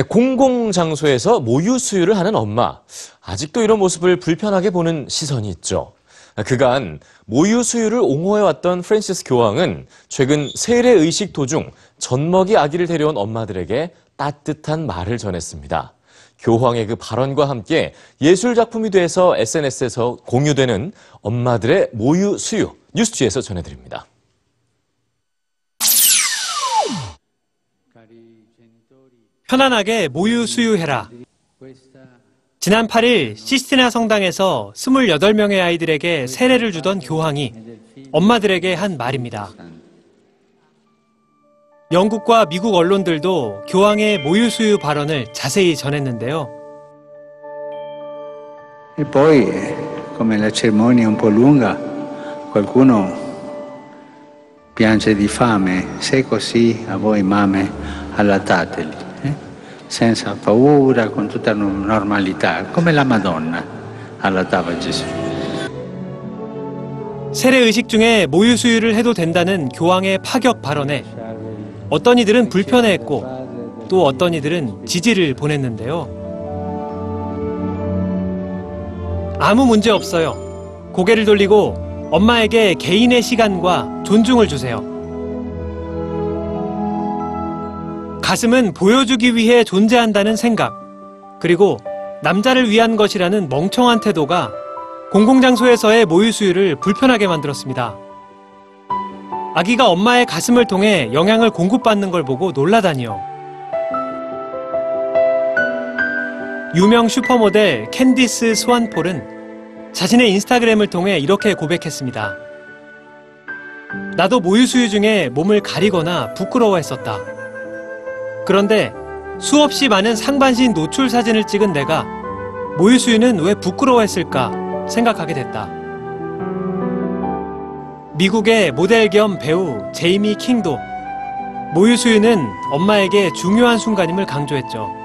네, 공공장소에서 모유 수유를 하는 엄마. 아직도 이런 모습을 불편하게 보는 시선이 있죠. 그간 모유 수유를 옹호해왔던 프랜시스 교황은 최근 세례 의식 도중 젖먹이 아기를 데려온 엄마들에게 따뜻한 말을 전했습니다. 교황의 그 발언과 함께 예술 작품이 돼서 SNS에서 공유되는 엄마들의 모유 수유 뉴스지에서 전해드립니다. 편안하게 모유 수유해라. 지난 8일 시스티나 성당에서 28명의 아이들에게 세례를 주던 교황이 엄마들에게 한 말입니다. 영국과 미국 언론들도 교황의 모유 수유 발언을 자세히 전했는데요. E piange di fame. Se così, a voi mamme, allattateli, eh? senza paura, con tutta normalità, come la Madonna allattava Gesù. 세례 의식 중에 모유 수유를 해도 된다는 교황의 파격 발언에 어떤 이들은 불편해했고 또 어떤 이들은 지지를 보냈는데요. 아무 문제 없어요. 고개를 돌리고 엄마에게 개인의 시간과 존중을 주세요. 가슴은 보여주기 위해 존재한다는 생각, 그리고 남자를 위한 것이라는 멍청한 태도가 공공장소에서의 모유 수유를 불편하게 만들었습니다. 아기가 엄마의 가슴을 통해 영양을 공급받는 걸 보고 놀라다니요. 유명 슈퍼모델 캔디스 스완폴은 자신의 인스타그램을 통해 이렇게 고백했습니다. 나도 모유 수유 중에 몸을 가리거나 부끄러워했었다. 그런데 수없이 많은 상반신 노출 사진을 찍은 내가 모유 수유는 왜 부끄러워했을까 생각하게 됐다. 미국의 모델 겸 배우 제이미 킹도 모유 수유는 엄마에게 중요한 순간임을 강조했죠.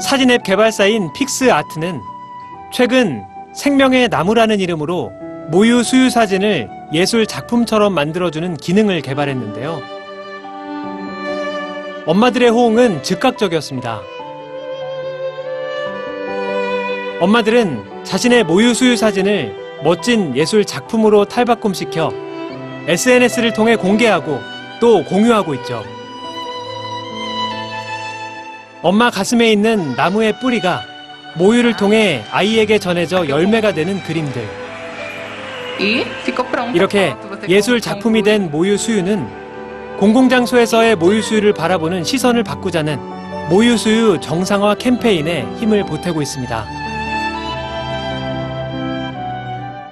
사진 앱 개발사인 Picsart는 최근 생명의 나무라는 이름으로 모유 수유 사진을 예술 작품처럼 만들어주는 기능을 개발했는데요. 엄마들의 호응은 즉각적이었습니다. 엄마들은 자신의 모유 수유 사진을 멋진 예술 작품으로 탈바꿈시켜 SNS를 통해 공개하고 또 공유하고 있죠. 엄마 가슴에 있는 나무의 뿌리가 모유를 통해 아이에게 전해져 열매가 되는 그림들. 이렇게 예술 작품이 된 모유 수유는 공공장소에서의 모유 수유를 바라보는 시선을 바꾸자는 모유 수유 정상화 캠페인에 힘을 보태고 있습니다.